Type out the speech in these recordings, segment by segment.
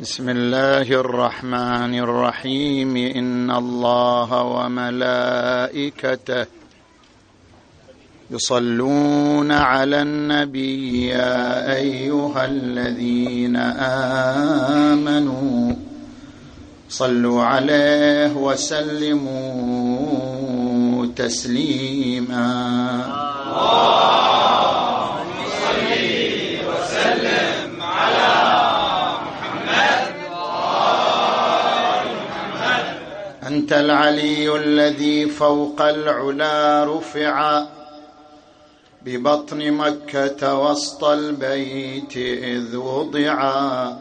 بسم الله الرحمن الرحيم. إن الله وملائكته يصلون على النبي يا أيها الذين آمنوا صلوا عليه وسلموا تسليما. أنت العلي الذي فوق العلا رفع ببطن مكة وسط البيت إذ وضعا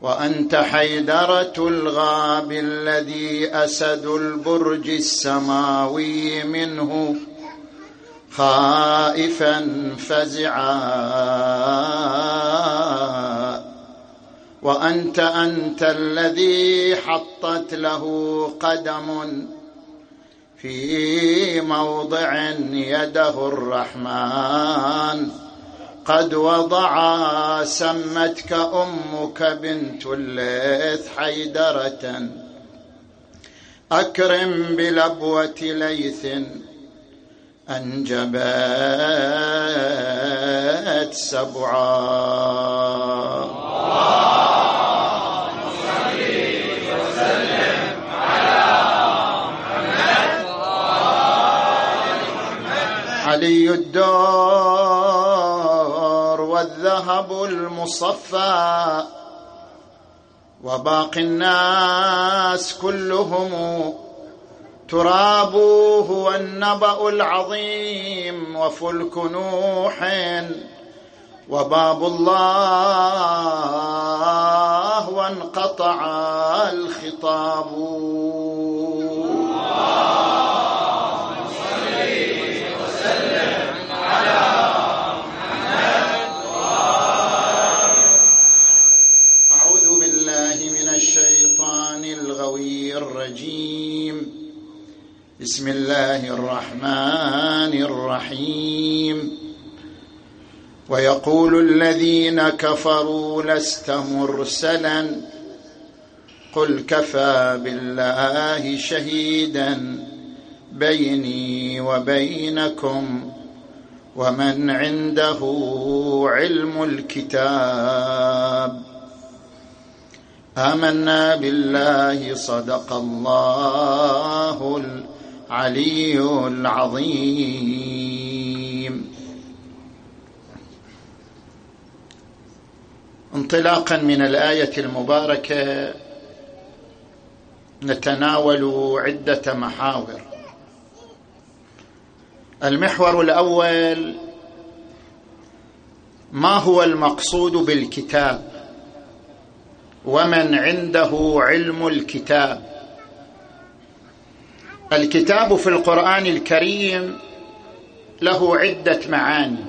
وأنت حيدرة الغاب الذي أسد البرج السماوي منه خائفا فزعا. وأنت أنت الذي حطت له قدم في موضع يده الرحمن. قد وضع سمتك أمك بنت الليث حيدرة. أكرم بلبوة ليث أنجبت سبعا. علي الدار والذهب المصفى. وباقي الناس كلهم ترابه هو النبأ العظيم وفلك نوح. وباب الله وانقطع الخطاب. الرجيم. بسم الله الرحمن الرحيم. ويقول الذين كفروا لست مرسلا. قل كفى بالله شهيدا بيني وبينكم. ومن عنده علم الكتاب. آمنا بالله صدق الله العلي العظيم. انطلاقا من الآية المباركة نتناول عدة محاور. المحور الأول ما هو المقصود بالكتاب؟ ومن عنده علم الكتاب؟ الكتاب في القرآن الكريم له عدة معاني.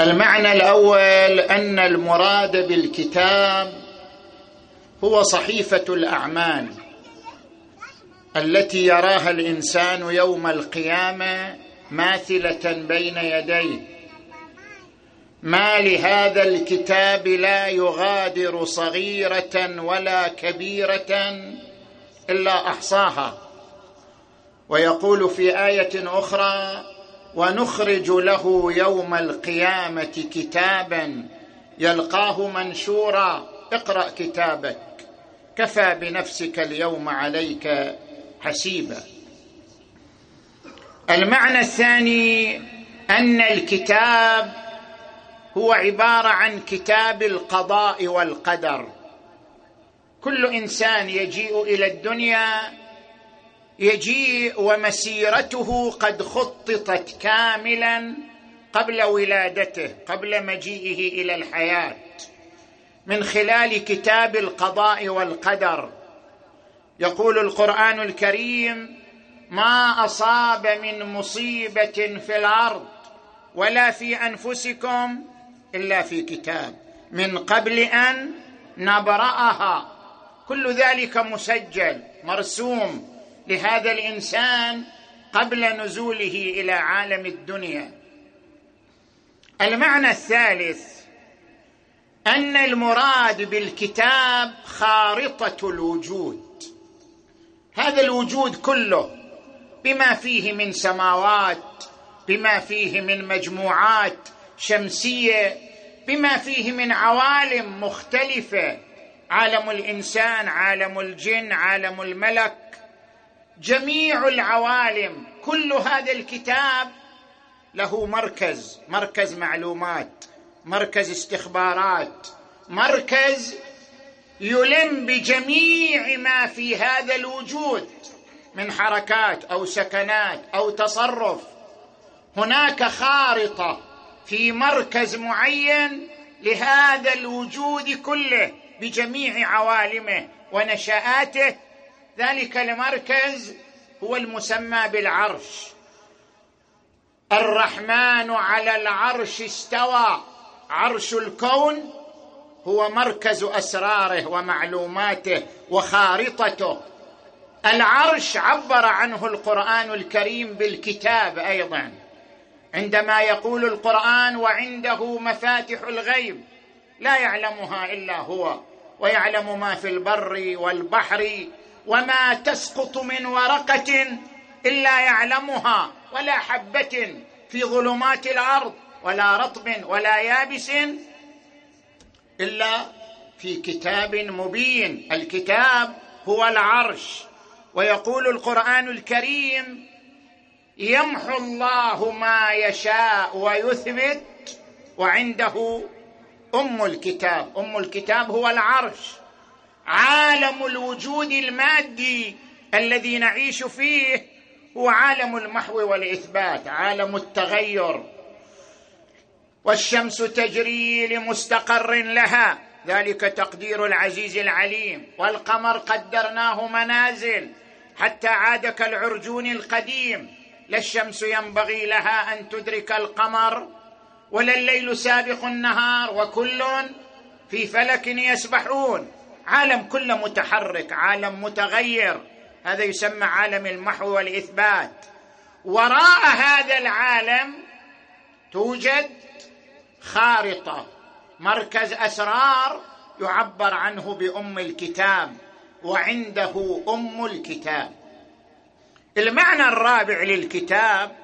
المعنى الأول أن المراد بالكتاب هو صحيفة الأعمال. التي يراها الإنسان يوم القيامة ماثلة بين يديه. ما لهذا الكتاب لا يغادر صغيرة ولا كبيرة إلا أحصاها. ويقول في آية أخرى ونخرج له يوم القيامة كتابا يلقاه منشورا اقرأ كتابك كفى بنفسك اليوم عليك حسيبا المعنى الثاني أن الكتاب هو عبارة عن كتاب القضاء والقدر. كل إنسان يجيء إلى الدنيا يجيء ومسيرته قد خططت كاملا قبل ولادته قبل مجيئه إلى الحياة من خلال كتاب القضاء والقدر. يقول القرآن الكريم ما أصاب من مصيبة في الأرض ولا في أنفسكم إلا في كتاب من قبل أن نبرأها. كل ذلك مسجل مرسوم لهذا الإنسان قبل نزوله إلى عالم الدنيا. المعنى الثالث أن المراد بالكتاب خارطة الوجود. هذا الوجود كله بما فيه من سماوات بما فيه من مجموعات شمسية بما فيه من عوالم مختلفة. عالم الإنسان عالم الجن عالم الملك. جميع العوالم كل هذا الكتاب له مركز مركز معلومات مركز استخبارات مركز يلم بجميع ما في هذا الوجود من حركات أو سكنات أو تصرف. هناك خارطة في مركز معين لهذا الوجود كله بجميع عوالمه ونشاته ذلك المركز هو المسمى بالعرش. الرحمن على العرش استوى. عرش الكون هو مركز أسراره ومعلوماته وخارطته. العرش عبر عنه القرآن الكريم بالكتاب أيضا. عندما يقول القرآن وعنده مفاتح الغيب لا يعلمها إلا هو ويعلم ما في البر والبحر وما تسقط من ورقة إلا يعلمها ولا حبة في ظلمات الأرض ولا رطب ولا يابس إلا في كتاب مبين. الكتاب هو العرش. ويقول القرآن الكريم يمحو الله ما يشاء ويثبت. وعنده أم الكتاب. أم الكتاب هو العرش. عالم الوجود المادي الذي نعيش فيه هو عالم المحو والإثبات عالم التغير. والشمس تجري لمستقر لها. ذلك تقدير العزيز العليم. والقمر قدرناه منازل. حتى عاد كالعرجون القديم. لا الشمس ينبغي لها أن تدرك القمر ولا الليل سابق النهار وكل في فلك يسبحون. عالم كله متحرك عالم متغير. هذا يسمى عالم المحو والإثبات. وراء هذا العالم توجد خارطة. مركز أسرار يعبر عنه بأم الكتاب وعنده أم الكتاب. المعنى الرابع للكتاب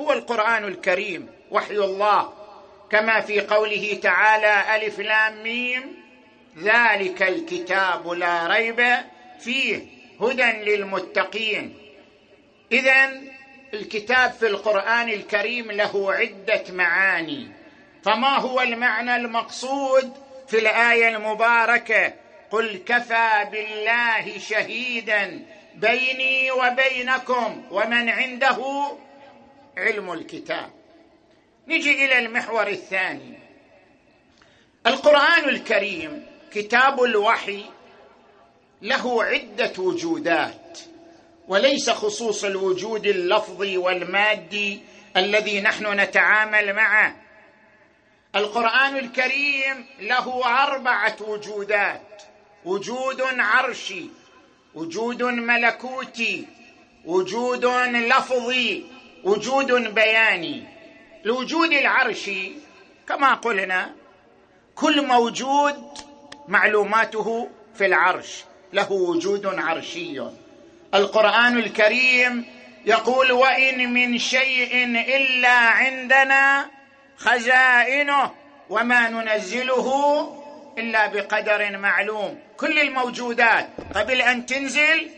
هو القرآن الكريم وحي الله. كما في قوله تعالى ألف لام ميم ذلك الكتاب لا ريب فيه هدى للمتقين. اذا الكتاب في القرآن الكريم له عدة معاني. فما هو المعنى المقصود في الآية المباركة؟ قل كفى بالله شهيدا بيني وبينكم ومن عنده علم الكتاب. نجي إلى المحور الثاني. القرآن الكريم كتاب الوحي له عدة وجودات وليس خصوص الوجود اللفظي والمادي الذي نحن نتعامل معه. القرآن الكريم له أربعة وجودات. وجود عرشي وجود ملكوتي وجود لفظي وجود بياني. الوجود العرشي كما قلنا كل موجود معلوماته في العرش له وجود عرشي. القرآن الكريم يقول وإن من شيء إلا عندنا خزائنه وما ننزله إلا بقدر معلوم. كل الموجودات قبل أن تنزل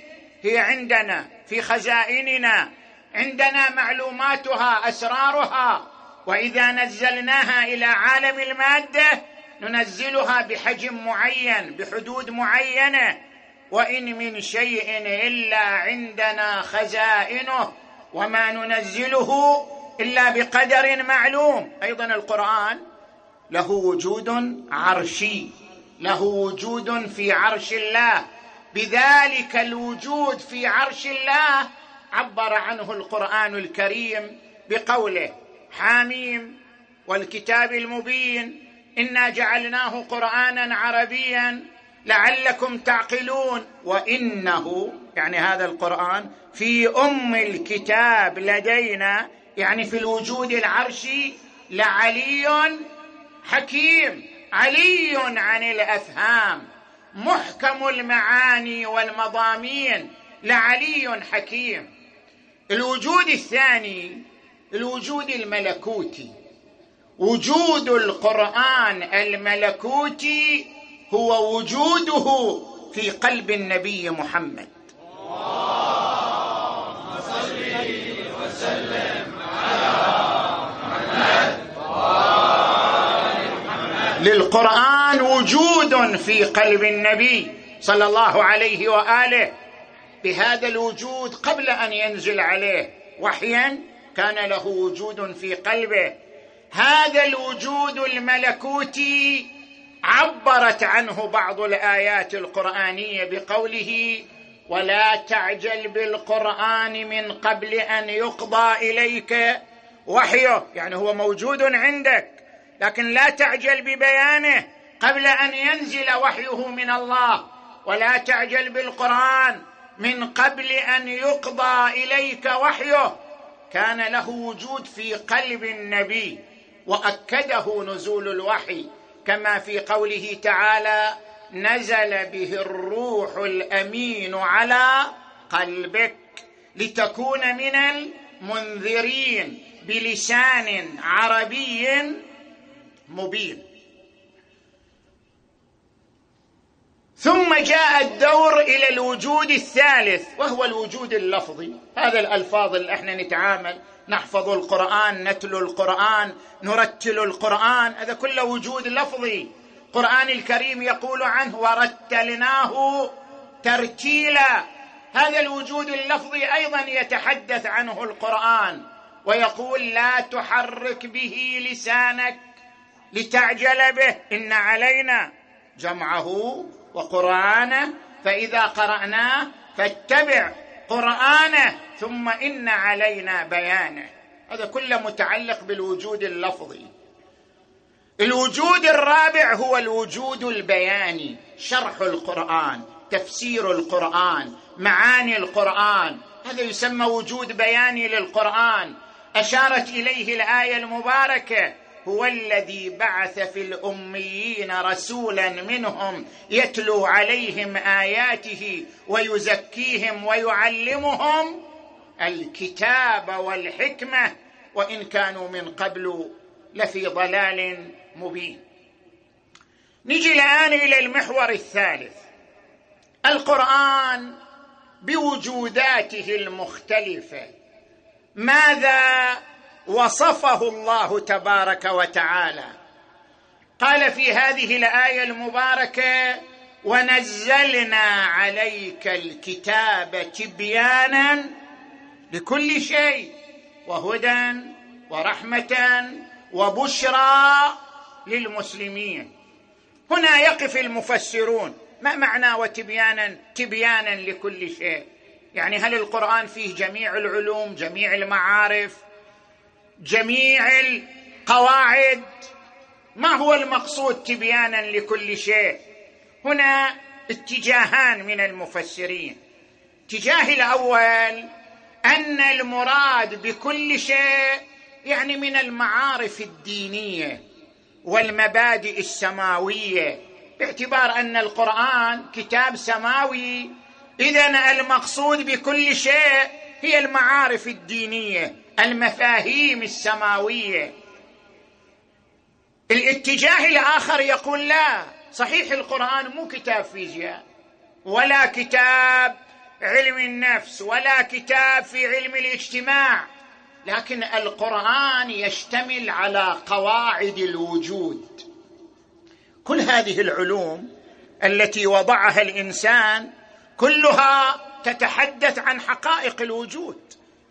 هي عندنا في خزائننا. عندنا معلوماتها أسرارها. وإذا نزلناها إلى عالم المادة ننزلها بحجم معين بحدود معينة. وإن من شيء إلا عندنا خزائنه وما ننزله إلا بقدر معلوم. أيضا القرآن له وجود عرشي له وجود في عرش الله. بذلك الوجود في عرش الله عبر عنه القرآن الكريم بقوله حاميم والكتاب المبين. إنا جعلناه قرانا عربيا لعلكم تعقلون. وإنه يعني هذا القرآن في أم الكتاب لدينا يعني في الوجود العرشي لعلي حكيم علي عن الأفهام محكم المعاني والمضامين لعلي حكيم. الوجود الثاني الوجود الملكوتي. وجود القرآن الملكوتي هو وجوده في قلب النبي محمد. اللهم صل وسلم على محمد للقرآن وجود في قلب النبي صلى الله عليه وآله. بهذا الوجود قبل أن ينزل عليه وحيا كان له وجود في قلبه. هذا الوجود الملكوتي عبرت عنه بعض الآيات القرآنية بقوله ولا تعجل بالقرآن من قبل أن يقضى إليك وحيه. يعني هو موجود عندك. لكن لا تعجل ببيانه قبل أن ينزل وحيه من الله ولا تعجل بالقرآن من قبل أن يقضى إليك وحيه. كان له وجود في قلب النبي وأكده نزول الوحي. كما في قوله تعالى نزل به الروح الأمين على قلبك لتكون من المنذرين بلسان عربي مبين. ثم جاء الدور إلى الوجود الثالث وهو الوجود اللفظي. هذا الألفاظ اللي إحنا نتعامل نحفظ القرآن نتلو القرآن نرتل القرآن هذا كله وجود لفظي. القرآن الكريم يقول عنه ورتلناه ترتيلا هذا الوجود اللفظي أيضا يتحدث عنه القرآن ويقول لا تحرك به لسانك لتعجل به. إن علينا جمعه وقرآنه. فإذا قرأناه فاتبع قرآنه. ثم إن علينا بيانه. هذا كله متعلق بالوجود اللفظي. الوجود الرابع هو الوجود البياني. شرح القرآن تفسير القرآن معاني القرآن. هذا يسمى وجود بياني للقرآن. أشارت إليه الآية المباركة. هو الذي بعث في الأميين رسولا منهم يتلو عليهم آياته ويزكيهم ويعلمهم الكتاب والحكمة وإن كانوا من قبل لفي ضلال مبين. نجي الآن إلى المحور الثالث. القرآن بوجوداته المختلفة. ماذا وصفه الله تبارك وتعالى. قال في هذه الآية المباركة ونزلنا عليك الكتاب تبيانا لكل شيء وهدى ورحمة وبشرى للمسلمين. هنا يقف المفسرون ما معنى وتبيانا تبيانا لكل شيء؟ يعني هل القرآن فيه جميع العلوم جميع المعارف؟ جميع القواعد. ما هو المقصود تبيانا لكل شيء؟ هنا اتجاهان من المفسرين. اتجاه الأول أن المراد بكل شيء يعني من المعارف الدينية والمبادئ السماوية باعتبار أن القرآن كتاب سماوي. اذا المقصود بكل شيء هي المعارف الدينية. المفاهيم السماوية. الاتجاه الآخر يقول لا صحيح القرآن مو كتاب فيزياء ولا كتاب علم النفس ولا كتاب في علم الاجتماع لكن القرآن يشتمل على قواعد الوجود. كل هذه العلوم التي وضعها الإنسان كلها تتحدث عن حقائق الوجود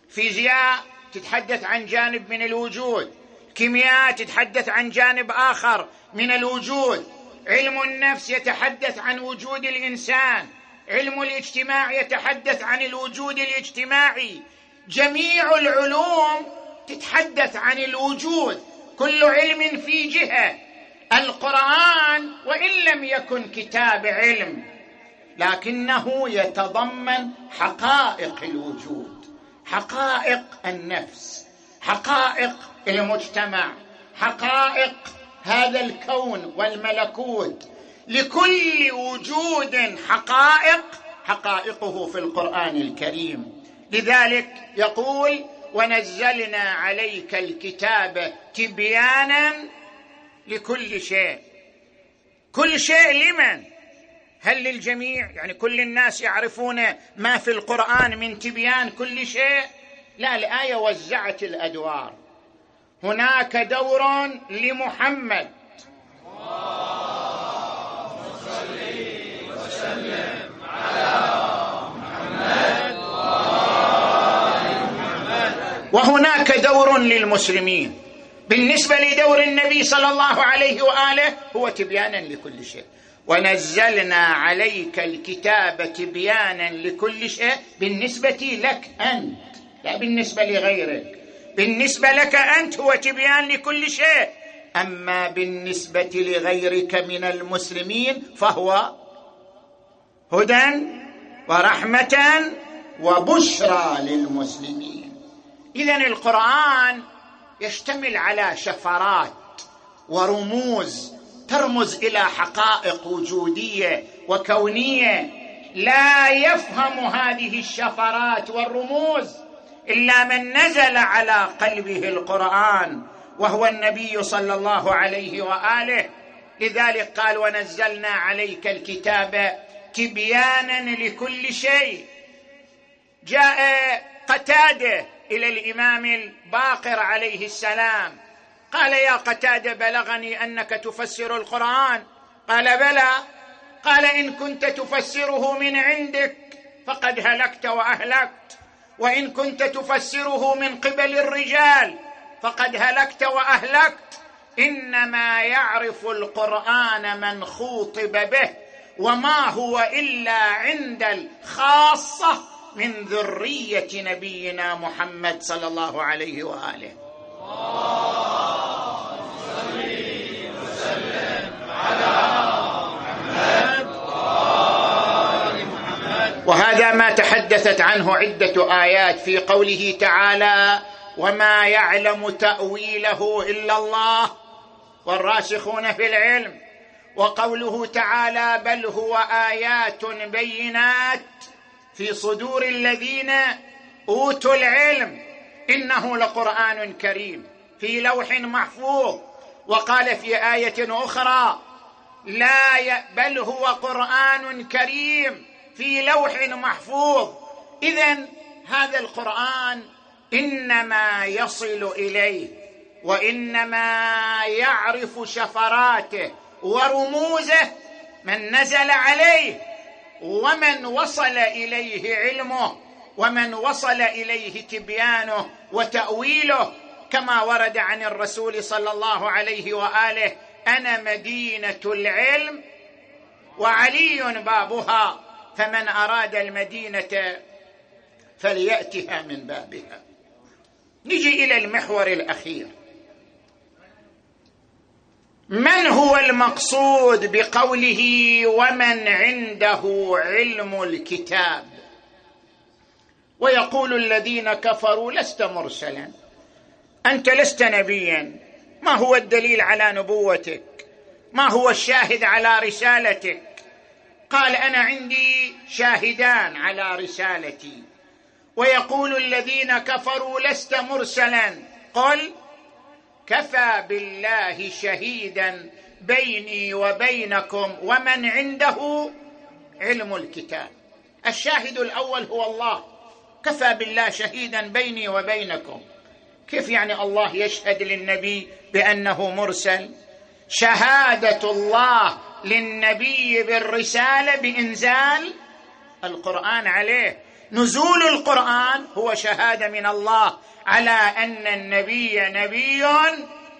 فيزياء تتحدث عن جانب من الوجود. كيمياء تتحدث عن جانب آخر من الوجود. علم النفس يتحدث عن وجود الإنسان. علم الاجتماع يتحدث عن الوجود الاجتماعي. جميع العلوم تتحدث عن الوجود. كل علم في جهة. القرآن وإن لم يكن كتاب علم لكنه يتضمن حقائق الوجود. حقائق النفس حقائق المجتمع حقائق هذا الكون والملكوت. لكل وجود حقائق حقائقه في القرآن الكريم. لذلك يقول ونزلنا عليك الكتاب تبيانا لكل شيء. كل شيء لمن؟ هل للجميع؟ يعني كل الناس يعرفون ما في القرآن من تبيان كل شيء؟ لا الآية وزعت الأدوار. هناك دور لمحمد. وسلم على محمد وهناك دور للمسلمين. بالنسبة لدور النبي صلى الله عليه وآله هو تبيانا لكل شيء. ونزلنا عليك الكتاب تبيانا لكل شيء بالنسبة لك أنت لا بالنسبة لغيرك. بالنسبة لك أنت هو تبيان لكل شيء. أما بالنسبة لغيرك من المسلمين فهو هدى ورحمة وبشرى للمسلمين. اذا القرآن يشتمل على شفرات ورموز ترمز إلى حقائق وجودية وكونية. لا يفهم هذه الشفرات والرموز إلا من نزل على قلبه القرآن وهو النبي صلى الله عليه وآله. لذلك قال ونزلنا عليك الكتاب تبيانا لكل شيء جاء قتادة إلى الإمام الباقر عليه السلام. قال يا قتادة بلغني أنك تفسر القرآن. قال بلى. قال إن كنت تفسره من عندك فقد هلكت وأهلكت. وإن كنت تفسره من قبل الرجال فقد هلكت وأهلكت. إنما يعرف القرآن من خوطب به وما هو إلا عند الخاصة من ذرية نبينا محمد صلى الله عليه وآله. وهذا ما تحدثت عنه عدة آيات في قوله تعالى وما يعلم تأويله إلا الله والراسخون في العلم وقوله تعالى بل هو آيات بينات في صدور الذين أوتوا العلم إنه لقرآن كريم في لوح محفوظ وقال في آية أخرى لا ي... بل هو قرآن كريم في لوح محفوظ. اذا هذا القرآن إنما يصل إليه وإنما يعرف شفراته ورموزه من نزل عليه ومن وصل إليه علمه ومن وصل إليه تبيانه وتأويله. كما ورد عن الرسول صلى الله عليه وآله أنا مدينة العلم وعلي بابها. فمن أراد المدينة فليأتها من بابها. نجي إلى المحور الأخير. من هو المقصود بقوله ومن عنده علم الكتاب؟ ويقول الذين كفروا لست مرسلا. أنت لست نبيا. ما هو الدليل على نبوتك؟ ما هو الشاهد على رسالتك؟ قال أنا عندي شاهدان على رسالتي. ويقول الذين كفروا لست مرسلا. قل كفى بالله شهيدا بيني وبينكم ومن عنده علم الكتاب. الشاهد الأول هو الله. كفى بالله شهيدا بيني وبينكم. كيف يعني الله يشهد للنبي بأنه مرسل؟ شهاده الله للنبي بالرسالة بإنزال القرآن عليه. نزول القرآن هو شهادة من الله على أن النبي نبي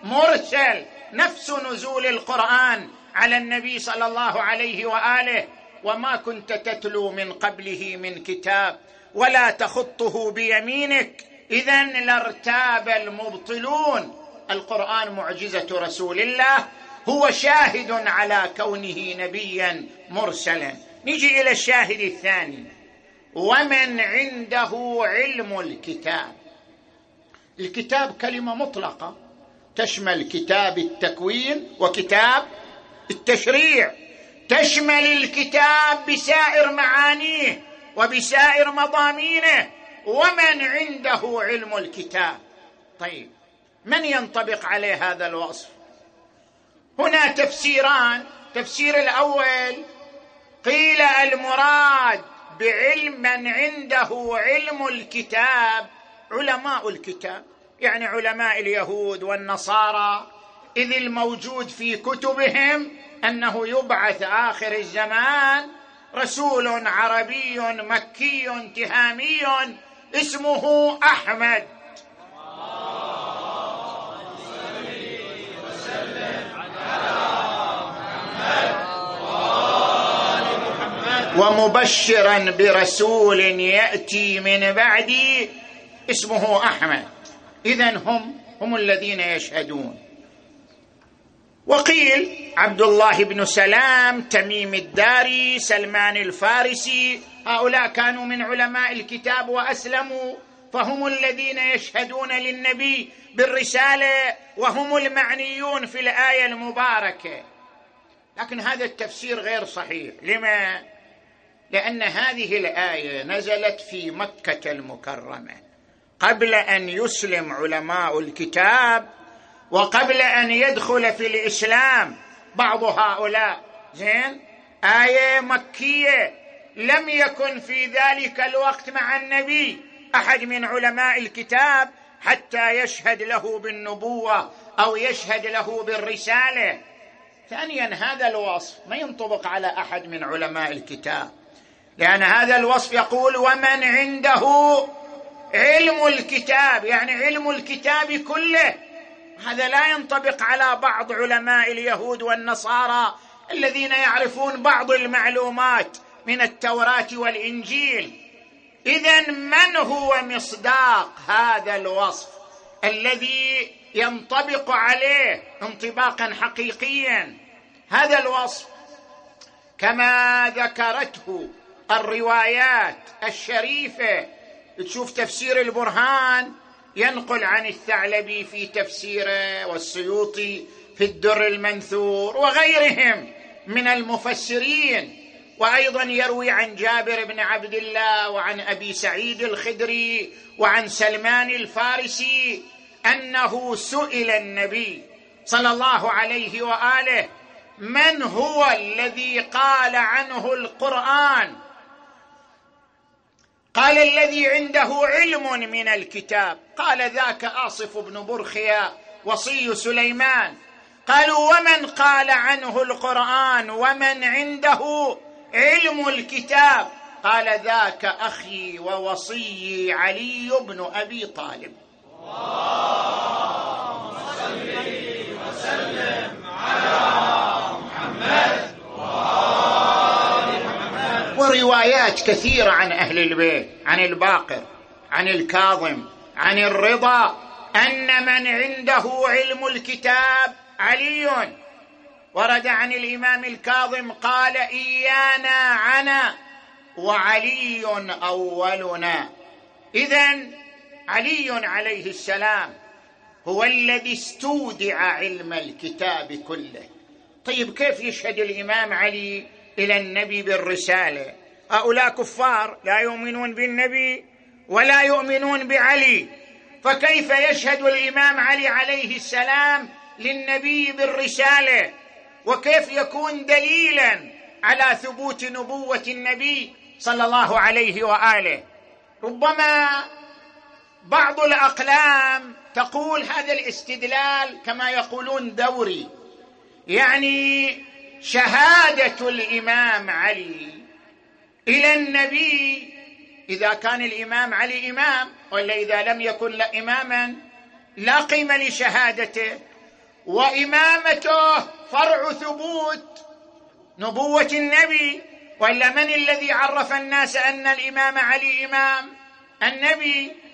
مرسل. نفس نزول القرآن على النبي صلى الله عليه وآله. وما كنت تتلو من قبله من كتاب. ولا تخطه بيمينك. اذا لارتاب المبطلون. القرآن معجزة رسول الله هو شاهد على كونه نبيا مرسلا. نجي إلى الشاهد الثاني. ومن عنده علم الكتاب. الكتاب كلمة مطلقة. تشمل كتاب التكوين وكتاب التشريع. تشمل الكتاب بسائر معانيه وبسائر مضامينه. ومن عنده علم الكتاب. طيب من ينطبق عليه هذا الوصف؟ هنا تفسيران. تفسير الأول قيل المراد بعلم من عنده علم الكتاب علماء الكتاب يعني علماء اليهود والنصارى إذ الموجود في كتبهم أنه يبعث آخر الزمان رسول عربي مكي تهامي اسمه أحمد. ومبشرا برسول يأتي من بعدي اسمه أحمد. اذا هم هم الذين يشهدون. وقيل عبد الله بن سلام تميم الداري سلمان الفارسي هؤلاء كانوا من علماء الكتاب وأسلموا فهم الذين يشهدون للنبي بالرسالة وهم المعنيون في الآية المباركة. لكن هذا التفسير غير صحيح. لما؟ لأن هذه الآية نزلت في مكة المكرمة. قبل أن يسلم علماء الكتاب وقبل أن يدخل في الإسلام بعض هؤلاء. زين؟ آية مكية. لم يكن في ذلك الوقت مع النبي أحد من علماء الكتاب حتى يشهد له بالنبوة أو يشهد له بالرسالة. ثانيا هذا الوصف ما ينطبق على أحد من علماء الكتاب. لأن هذا الوصف يقول ومن عنده علم الكتاب يعني علم الكتاب كله. هذا لا ينطبق على بعض علماء اليهود والنصارى الذين يعرفون بعض المعلومات من التوراة والإنجيل. اذا من هو مصداق هذا الوصف الذي ينطبق عليه انطباقا حقيقيا. هذا الوصف كما ذكرته الروايات الشريفة. تشوف تفسير البرهان ينقل عن الثعلبي في تفسيره والسيوطي في الدر المنثور وغيرهم من المفسرين. وأيضا يروي عن جابر بن عبد الله وعن أبي سعيد الخدري وعن سلمان الفارسي أنه سئل النبي صلى الله عليه وآله من هو الذي قال عنه القرآن؟ قال الذي عنده علم من الكتاب. قال ذاك آصف بن برخيا وصي سليمان. قالوا ومن قال عنه القرآن؟ ومن عنده علم الكتاب؟ قال ذاك أخي ووصي علي بن أبي طالب. وروايات كثيرة عن أهل البيت عن الباقر عن الكاظم عن الرضا أن من عنده علم الكتاب علي. ورد عن الإمام الكاظم قال إيانا عنا وعلي أولنا. اذا علي عليه السلام هو الذي استودع علم الكتاب كله. طيب كيف يشهد الإمام علي إلى النبي بالرسالة؟ هؤلاء كفار لا يؤمنون بالنبي ولا يؤمنون بعلي. فكيف يشهد الإمام علي عليه السلام للنبي بالرسالة؟ وكيف يكون دليلا على ثبوت نبوة النبي صلى الله عليه وآله؟ ربما بعض الأقلام تقول هذا الاستدلال كما يقولون دوري. يعني شهادة الإمام علي إلى النبي إذا كان الإمام علي إمام وإلا إذا لم يكن إماما لا قيمة لشهادته. وإمامته فرع ثبوت نبوة النبي. وإلا من الذي عرف الناس أن الإمام علي إمام؟ النبي.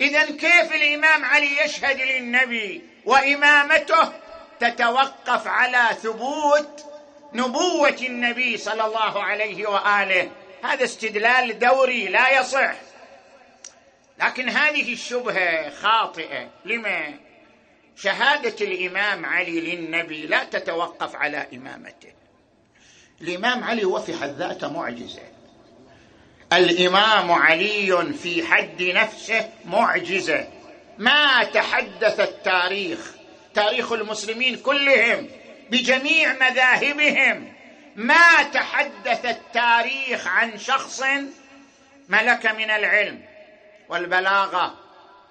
إذا كيف الإمام علي يشهد للنبي وإمامته تتوقف على ثبوت نبوة النبي صلى الله عليه وآله؟ هذا استدلال دوري لا يصح. لكن هذه الشبهة خاطئة. لما؟ شهادة الإمام علي للنبي لا تتوقف على إمامته. الإمام علي هو في حد ذاته معجزة. الإمام علي في حد نفسه معجزة. ما تحدث التاريخ تاريخ المسلمين كلهم بجميع مذاهبهم. ما تحدث التاريخ عن شخص ملك من العلم والبلاغة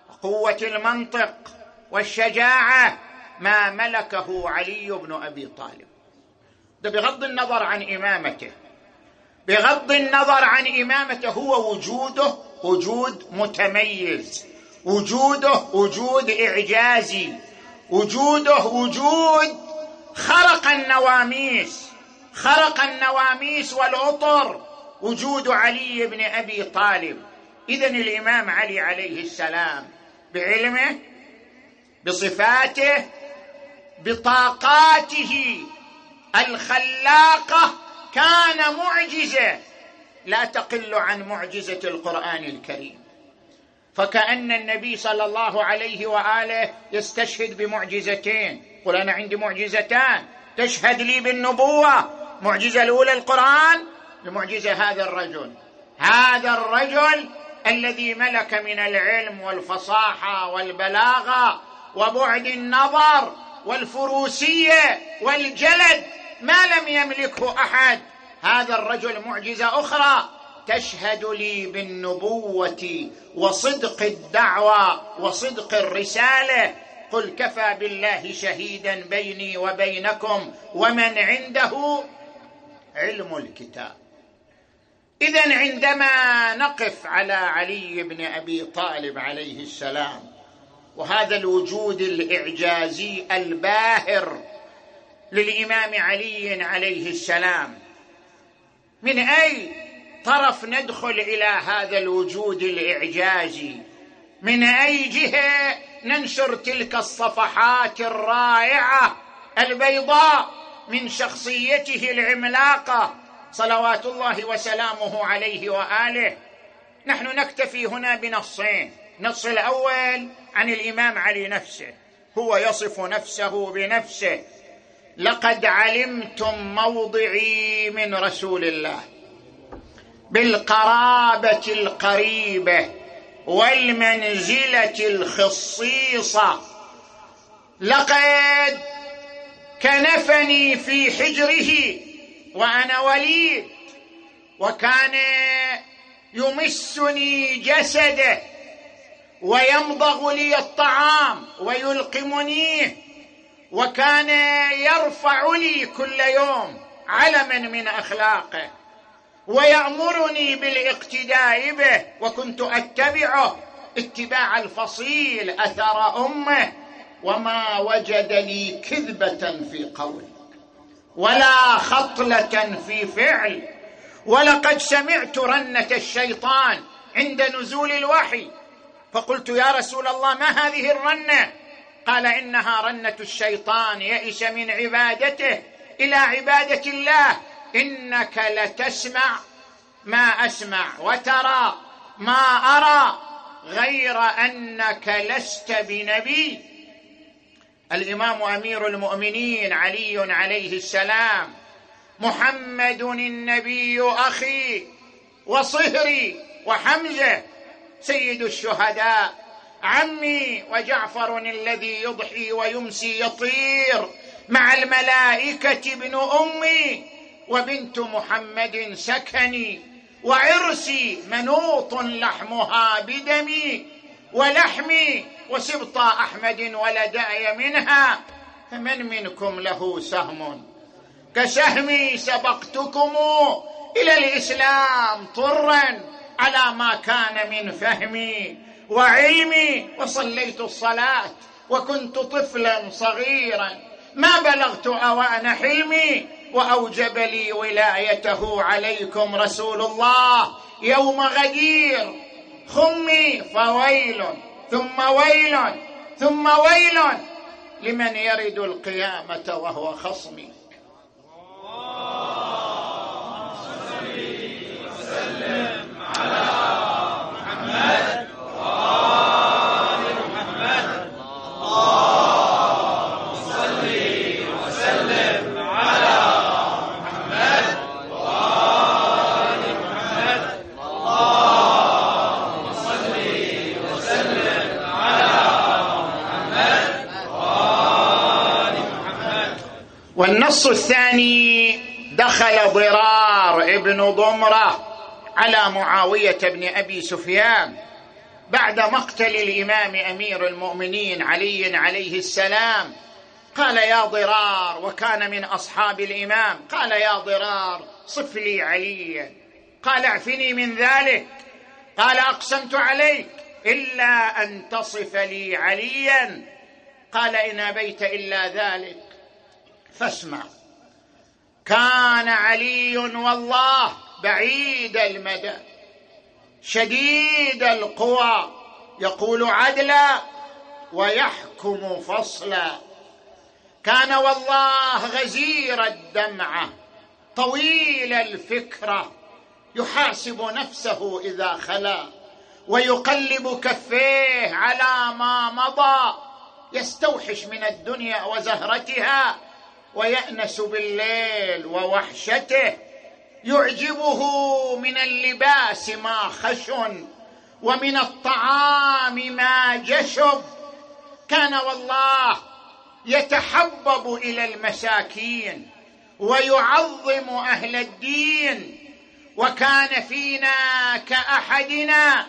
وقوه المنطق والشجاعة ما ملكه علي بن أبي طالب. ده بغض النظر عن إمامته. بغض النظر عن إمامته هو وجوده وجود متميز. وجوده وجود إعجازي. وجوده وجود خرق النواميس. خرق النواميس والأطر. وجود علي بن أبي طالب. اذا الإمام علي عليه السلام بعلمه بصفاته بطاقاته الخلاقة كان معجزة. لا تقل عن معجزة القرآن الكريم. فكأن النبي صلى الله عليه وآله يستشهد بمعجزتين. قل أنا عندي معجزتان. تشهد لي بالنبوة. معجزة الأولى القرآن بمعجزة هذا الرجل. هذا الرجل الذي ملك من العلم والفصاحة والبلاغة وبعد النظر والفروسية والجلد. ما لم يملكه أحد. هذا الرجل معجزة أخرى. تشهد لي بالنبوة وصدق الدعوة وصدق الرسالة. قل كفى بالله شهيدا بيني وبينكم ومن عنده علم الكتاب. اذا عندما نقف على علي بن أبي طالب عليه السلام وهذا الوجود الإعجازي الباهر للإمام علي عليه السلام. من أي طرف ندخل إلى هذا الوجود الإعجازي؟ من أي جهة ننشر تلك الصفحات الرائعة البيضاء من شخصيته العملاقة؟ صلوات الله وسلامه عليه وآله. نحن نكتفي هنا بنصين. النص الأول عن الإمام علي نفسه. هو يصف نفسه بنفسه. لقد علمتم موضعي من رسول الله بالقرابة القريبة والمنزلة الخصيصة. لقد كنفني في حجره وأنا وليد وكان يمسني جسده ويمضغ لي الطعام ويلقمنيه. وكان يرفع لي كل يوم علما من أخلاقه ويأمرني بالاقتداء به وكنت اتبعه اتباع الفصيل أثر أمه وما وجد لي كذبة في قول ولا خطلة في فعل ولقد سمعت رنة الشيطان عند نزول الوحي فقلت يا رسول الله ما هذه الرنة؟ قال إنها رنة الشيطان يئس من عبادته. إلى عبادة الله. إنك لتسمع ما أسمع وترى ما أرى غير أنك لست بنبي. الإمام أمير المؤمنين علي عليه السلام محمد النبي أخي وصهري وحمزة سيد الشهداء. عمي وجعفر الذي يضحي ويمسي يطير مع الملائكة ابن أمي وبنت محمد سكني وعرسي منوط لحمها بدمي ولحمي وسبط أحمد ولداي منها فمن منكم له سهم؟ كسهمي سبقتكم إلى الإسلام طرا على ما كان من فهمي. وعلمي وصليت الصلاة وكنت طفلا صغيرا. ما بلغت أوان حلمي وأوجب لي ولايته عليكم رسول الله. يوم غدير خمي فويل ثم ويل ثم ويل لمن يرد القيامة وهو خصمي محمد محمد النص الثاني دخل ضرار ابن ضمرة على معاوية بن أبي سفيان بعد مقتل الإمام أمير المؤمنين علي عليه السلام. قال يا ضرار وكان من أصحاب الإمام. قال يا ضرار صف لي عليا قال اعفني من ذلك. قال أقسمت عليك إلا أن تصف لي عليا. قال إن أبيت إلا ذلك. فاسمع. كان علي والله بعيد المدى شديد القوى يقول عدلا ويحكم فصلا. كان والله غزير الدمعه طويل الفكرة يحاسب نفسه إذا خلا ويقلب كفيه على ما مضى يستوحش من الدنيا وزهرتها ويأنس بالليل ووحشته. يعجبه من اللباس ما خشن ومن الطعام ما جشب. كان والله يتحبب إلى المساكين ويعظم أهل الدين. وكان فينا كأحدنا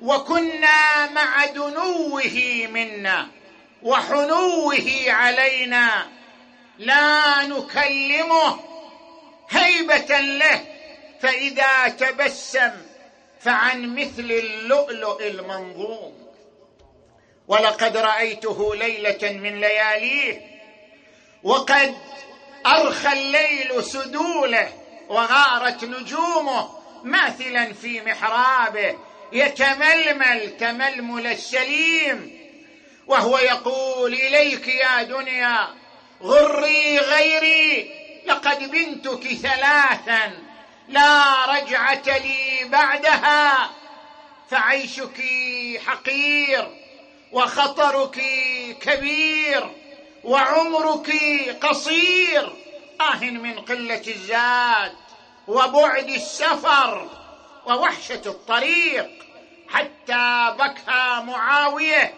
وكنا مع دنوه منا وحنوه علينا. لا نكلمه هيبة له فإذا تبسم فعن مثل اللؤلؤ المنظوم. ولقد رأيته ليلة من لياليه وقد أرخى الليل سدوله وغارت نجومه ماثلا في محرابه يتململ تململ السليم. وهو يقول إليك يا دنيا غري غيري لقد بنتك ثلاثا لا رجعه لي بعدها. فعيشك حقير وخطرك كبير وعمرك قصير. آه من قلة الزاد وبعد السفر ووحشة الطريق. حتى بكى معاوية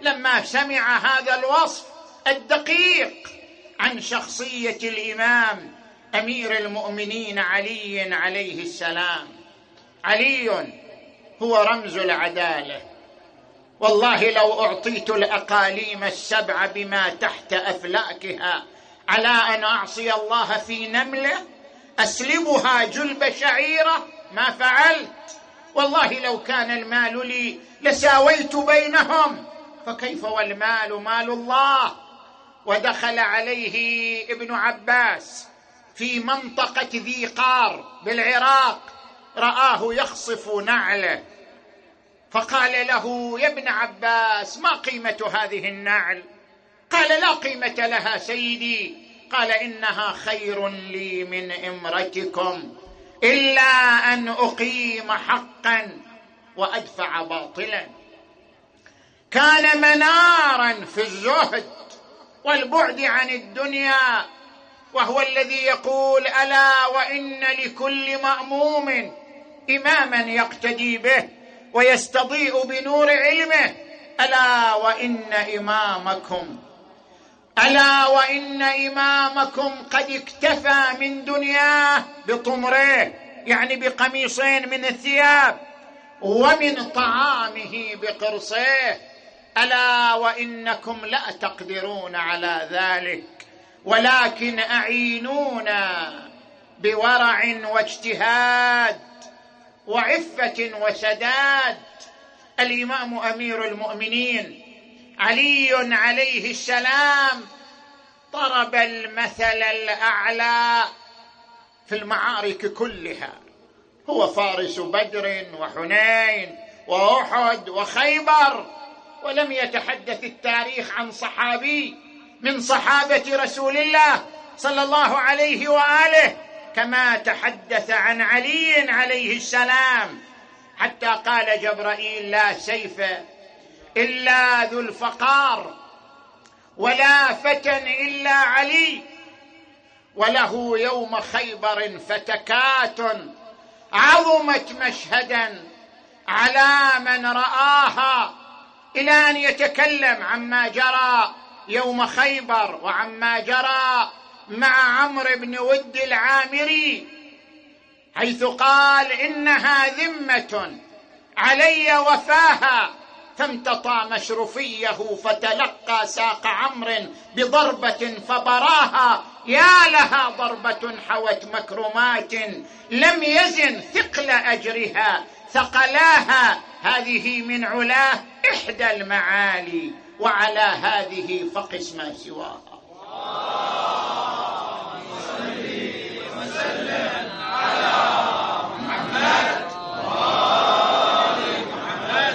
لما سمع هذا الوصف الدقيق. عن شخصية الإمام أمير المؤمنين علي عليه السلام. علي هو رمز العدالة. والله لو أعطيت الأقاليم السبع بما تحت أفلاكها على أن أعصي الله في نملة أسلبها جلب شعيرة ما فعلت. والله لو كان المال لي لساويت بينهم فكيف والمال مال الله؟ ودخل عليه ابن عباس في منطقة ذي قار بالعراق رآه يخصف نعله. فقال له يا ابن عباس ما قيمة هذه النعل؟ قال لا قيمة لها سيدي. قال إنها خير لي من امرتكم إلا أن أقيم حقا وأدفع باطلا. كان منارا في الزهد والبعد عن الدنيا وهو الذي يقول ألا وإن لكل مأموم إماما يقتدي به ويستضيء بنور علمه. ألا وإن إمامكم ألا وإن إمامكم قد اكتفى من دنياه بطمره يعني بقميصين من الثياب ومن طعامه بقرصيه ألا وإنكم لا تقدرون على ذلك ولكن أعينونا بورع واجتهاد وعفة وسداد. الإمام أمير المؤمنين علي عليه السلام ضرب المثل الأعلى في المعارك كلها هو فارس بدر وحنين وأحد وخيبر. ولم يتحدث التاريخ عن صحابي من صحابة رسول الله صلى الله عليه وآله كما تحدث عن علي عليه السلام. حتى قال جبرائيل لا سيف إلا ذو الفقار ولا فتى إلا علي وله يوم خيبر فتكات عظمت مشهدا على من رآها. إلى أن يتكلم عما جرى يوم خيبر وعما جرى مع عمرو بن ود العامري حيث قال إنها ذمة علي وفاها فامتطى مشرفيه فتلقى ساق عمرو بضربة فبراها يا لها ضربة حوت مكرمات لم يزن ثقل أجرها. ثقلاها هذه من علاه إحدى المعالي وعلى هذه فقس ما سواها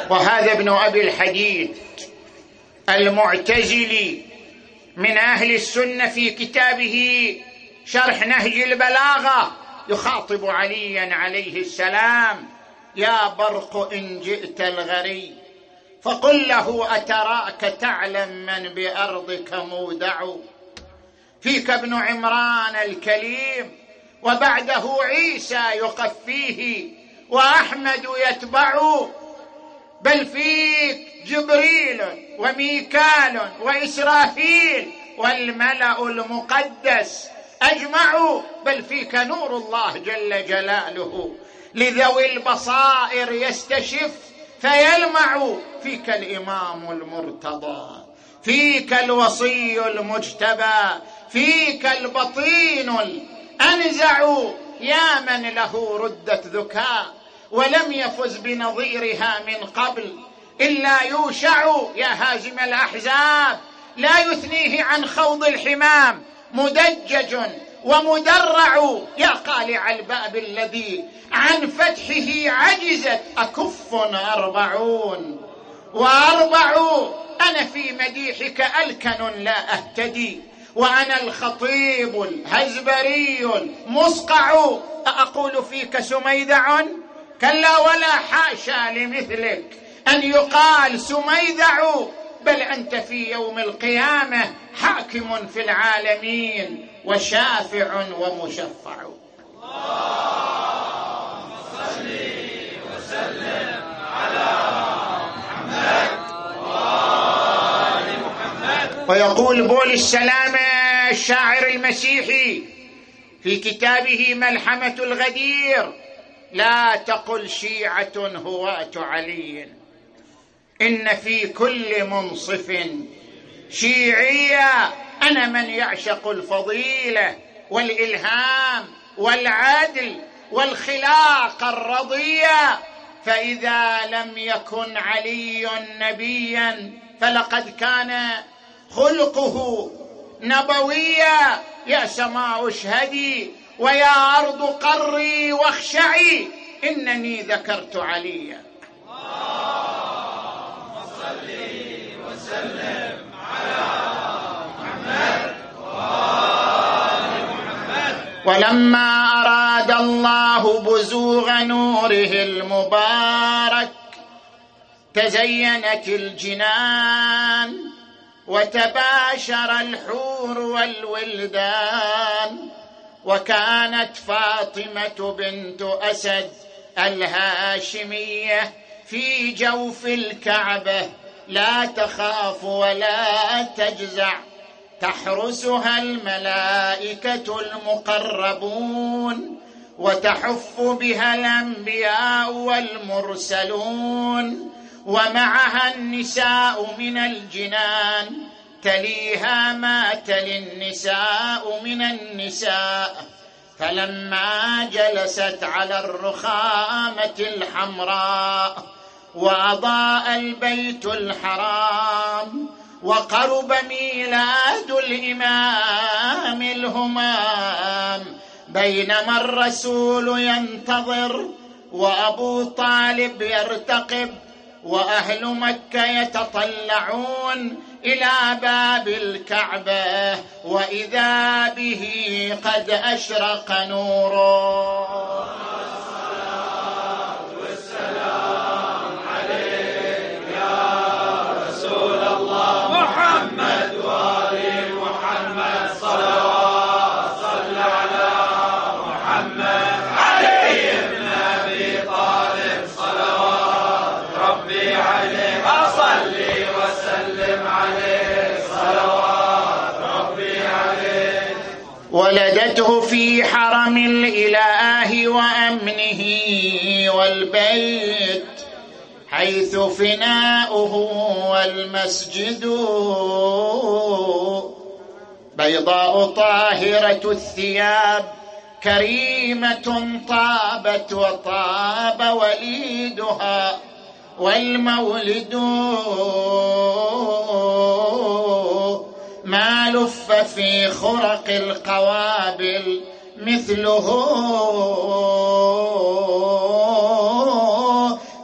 وهذا ابن أبي الحديد المعتزلي من أهل السنة في كتابه شرح نهج البلاغة يخاطب عليا عليه السلام يا برق إن جئت الغري فقل له أتراك تعلم من بأرضك مودع؟ فيك ابن عمران الكليم وبعده عيسى يقفيه وأحمد يتبع بل فيك جبريل وميكال وإسرافيل والملأ المقدس اجمعوا بل فيك نور الله جل جلاله. لذوي البصائر يستشف فيلمع فيك الإمام المرتضى فيك الوصي المجتبى فيك البطين الأنزع. يا من له رده ذكاء ولم يفز بنظيرها من قبل. إلا يوشع يا هازم الأحزاب لا يثنيه عن خوض الحمام. مدجج ومدرع يا قالع الباب الذي عن فتحه عجزت. اكف أربعون؟ واربع أنا في مديحك ألكن لا أهتدي. وأنا الخطيب الهزبري المصقع. أقول فيك سميدع؟ كلا ولا حاشا لمثلك. أن يقال سميدع. بل أنت في يوم القيامة حاكم في العالمين. وشافع ومشفع. اللهم صل وسلم على محمد محمد ويقول بول السلامة الشاعر المسيحي في كتابه ملحمة الغدير لا تقل شيعة هواة علي. إن في كل منصف شيعية. أنا من يعشق الفضيلة والإلهام والعدل والخلاق الرضية. فإذا لم يكن علي نبيا فلقد كان خلقه نبويا. يا سماء اشهدي ويا أرض قري واخشعي إنني ذكرت عليا. اللهم صل وسلم على ولما أراد الله بزوغ نوره المبارك تزينت الجنان وتباشر الحور والولدان وكانت فاطمة بنت أسد الهاشمية في جوف الكعبة لا تخاف ولا تجزع. تحرسها الملائكة المقربون وتحف بها الأنبياء والمرسلون ومعها النساء من الجنان تليها ما تلي النساء من النساء فلما جلست على الرخامة الحمراء وأضاء البيت الحرام وقرب ميلاد الإمام الهمام بينما الرسول ينتظر وأبو طالب يرتقب وأهل مكة يتطلعون إلى باب الكعبة وإذا به قد أشرق نوره. ولدته في حرم الإله وأمنه والبيت حيث فناؤه والمسجد. بيضاء طاهرة الثياب كريمة طابت وطاب وليدها والمولد. ما لف في خرق القوابل مثله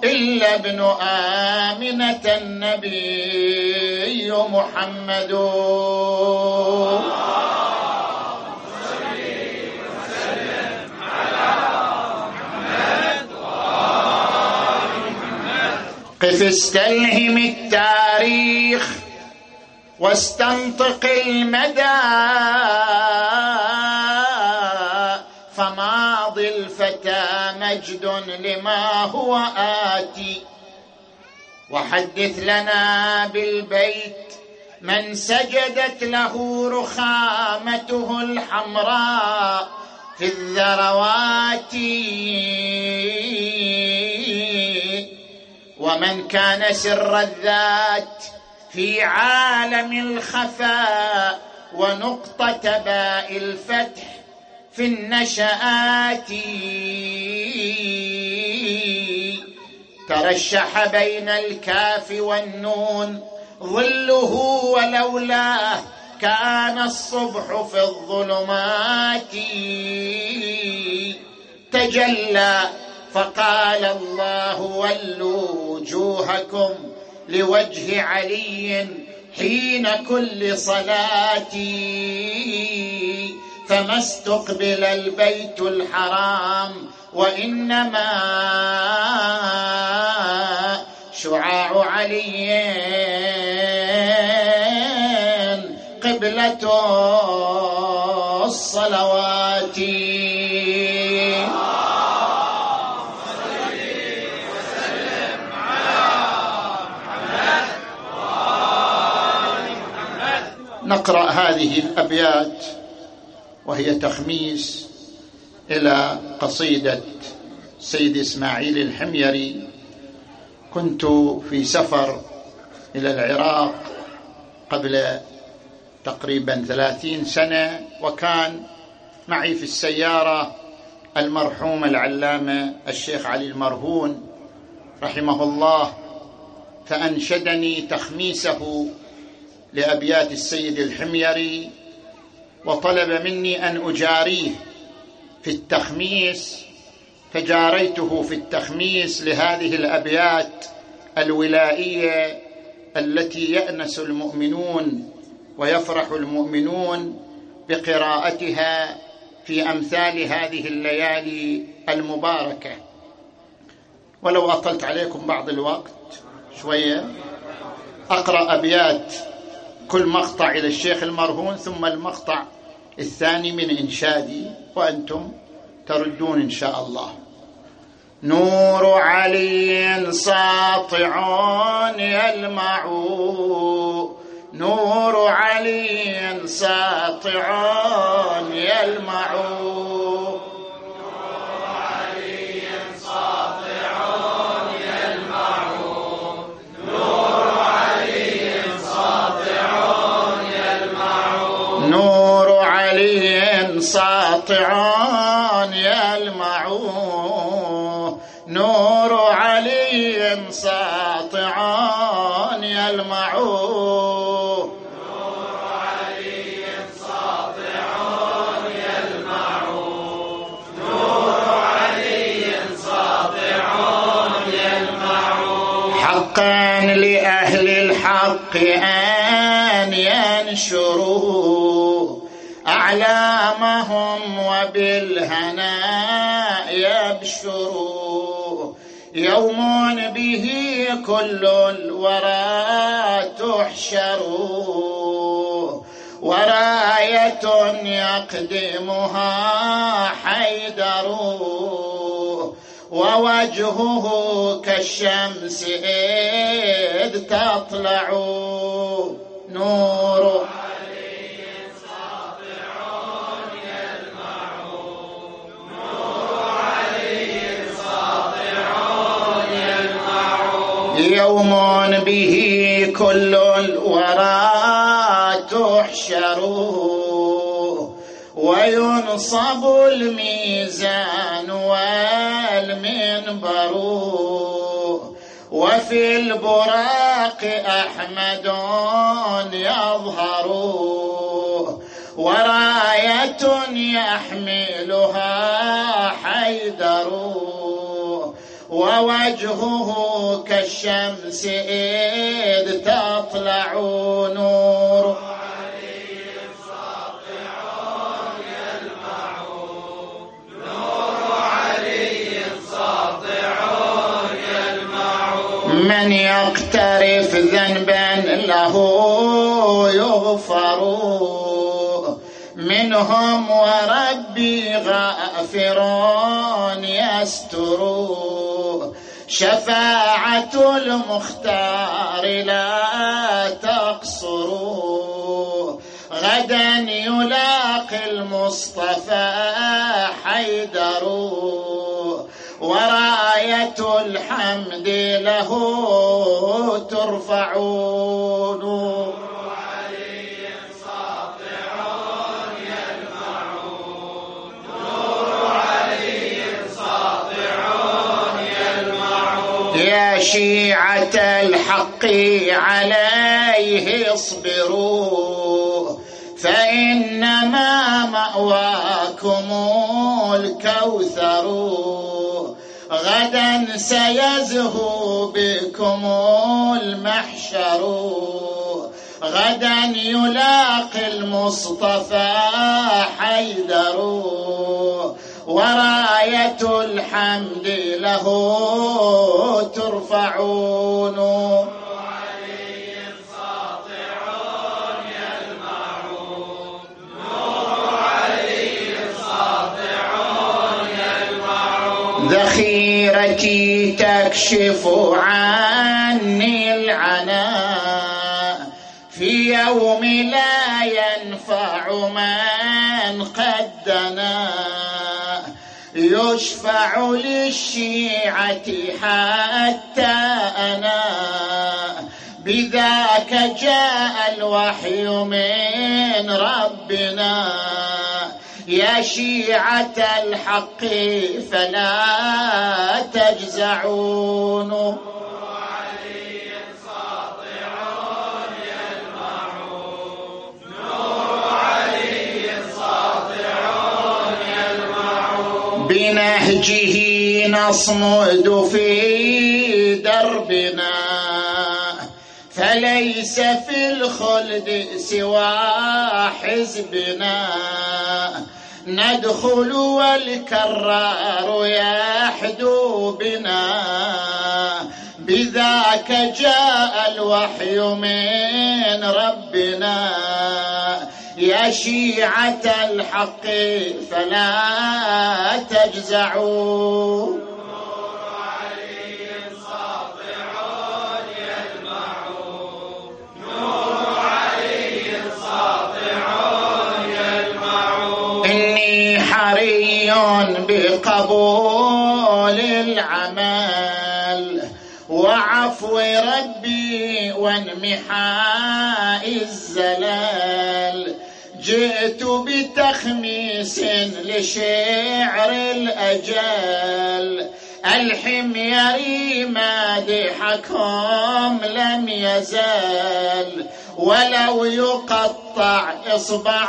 إلا ابن آمنة النبي محمد. قف استلهم التاريخ. واستنطق المدى فماضي الفتى مجد لما هو آتي. وحدث لنا بالبيت من سجدت له رخامته الحمراء في الذروات. ومن كان سر الذات في عالم الخفاء ونقطة باء الفتح في النشآت. ترشح بين الكاف والنون ظله ولولاه كان الصبح في الظلمات. تجلى فقال الله ولوا وجوهكم لوجه علي حين كل صلاه فما استقبل البيت الحرام وإنما شعاع علي. قبلة الصلوات. نقرأ هذه الأبيات وهي تخميس إلى قصيدة سيد إسماعيل الحميري. كنت في سفر إلى العراق قبل تقريبا ثلاثين سنة وكان معي في السيارة المرحوم العلامة الشيخ علي المرهون رحمه الله فأنشدني تخميسه لأبيات السيد الحميري وطلب مني أن أجاريه في التخميس فجاريته في التخميس لهذه الأبيات الولائية التي يأنس المؤمنون ويفرح المؤمنون بقراءتها في أمثال هذه الليالي المباركة. ولو أطلت عليكم بعض الوقت شوية أقرأ أبيات كل مقطع إلى الشيخ المرهون ثم المقطع الثاني من إنشادي وأنتم تردون إن شاء الله. نور علي ساطع يلمع. نور علي ساطع يلمع. أعلامهم وبالهناء يبشروا. يوم به كل الورى تحشر وراية يقدمها حيدر ووجهه كالشمس إذ تطلع. نور يوم به كل الورى تحشر. وينصب الميزان والمنبر. وفي البراق أحمد يظهر. وراية يحملها حيدر. ووجهه كالشمس إذ تطلع نور. من يقترف ذنبا له يغفر. منهم وربي غافر يستر. شفاعة المختار لا تقصر. غدا يلاقي المصطفى حيدر. وراية الحمد له ترفعون. شيعة الحق عليه اصبروا فإنما مأواكم الكوثر. غدا سيزهو بكم المحشر. غدا يلاقي المصطفى حيدر. وراية الحمد له ترفعون. ذخيرتي تكشف عني العناء. في يوم لا ينفع من قد دنا. يشفع للشيعة حتى أنا. بذاك جاء الوحي من ربنا. يا شيعة الحق فلا تجزعون. بنهجه نصمد في دربنا. فليس في الخلد سوى حزبنا. ندخل والكرار يحدو بنا. بذاك جاء الوحي من ربنا. يا شيعة الحق فلا تجزعوا. إني حري بقبول العمل وعفو ربي وانمحاء الزلال. جئت بتخميس لشعر الأجل. الحميري مادحكم لم يزال ولو يقطع إصبع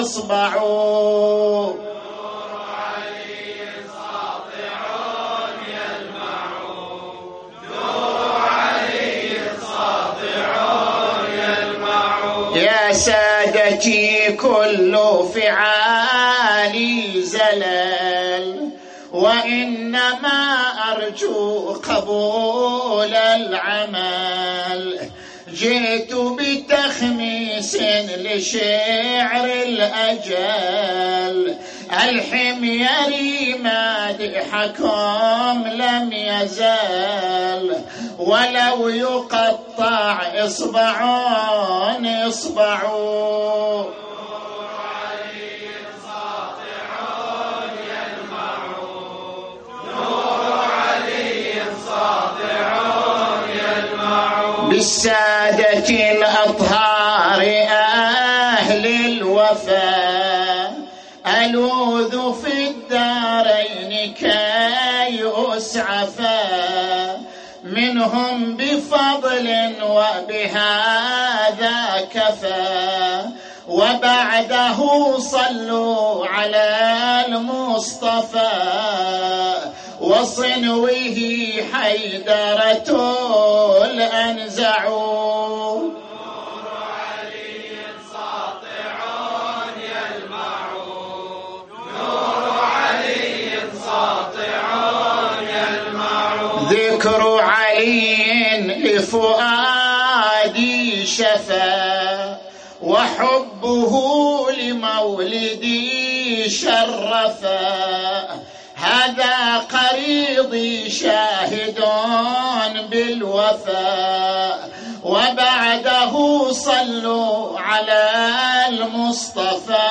إصبع يا سادتي كل فعالي زلال وإنما أرجو قبول العمل. جئت بتخميس لشعر الأجل. الحميري مادحكم لم يزال ولو يقطع إصبع إصبع نور علي ساطع بالسادة الأطهار أهل الوفاء ألوذ في منهم بفضل وبهذا كفى. وبعده صلوا على المصطفى. وصنوه حيدرة الأنزع لفؤادي شفا وحبه لمولدي شرفا. هذا قريضي شاهد بالوفاء وبعده صلوا على المصطفى.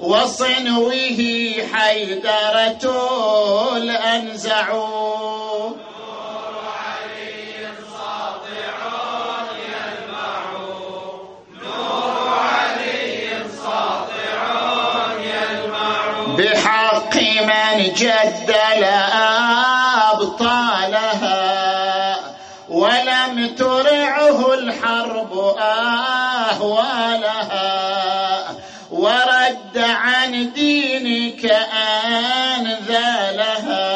وصنوه حيدرة الأنزعون جدل أبطالها ولم ترعه الحرب أهوالها ورد عن دينك أنذالها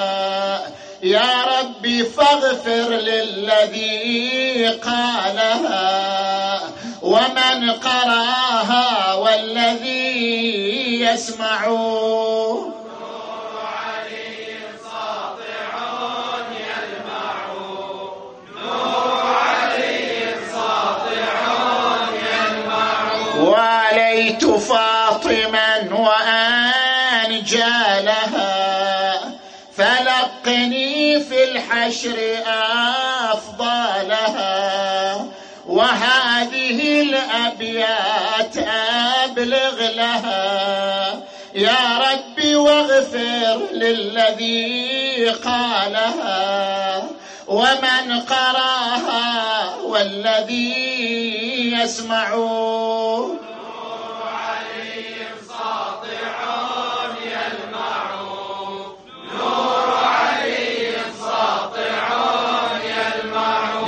يا رب فاغفر للذي قالها ومن قراها والذي يسمع فاطما وانجالها فلقني في الحشر افضالها وهذه الأبيات أبلغ لها. يا ربي واغفر للذي قالها ومن قراها والذي يسمع.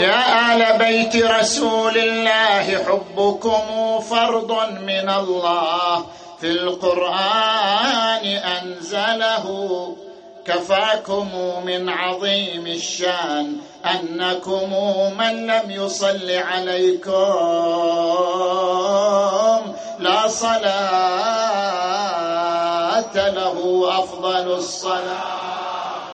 يا آل بيت رسول الله حبكم فرض من الله. في القرآن أنزله كفاكم من عظيم الشان. أنكم من لم يصل عليكم لا صلاة له أفضل الصلاة.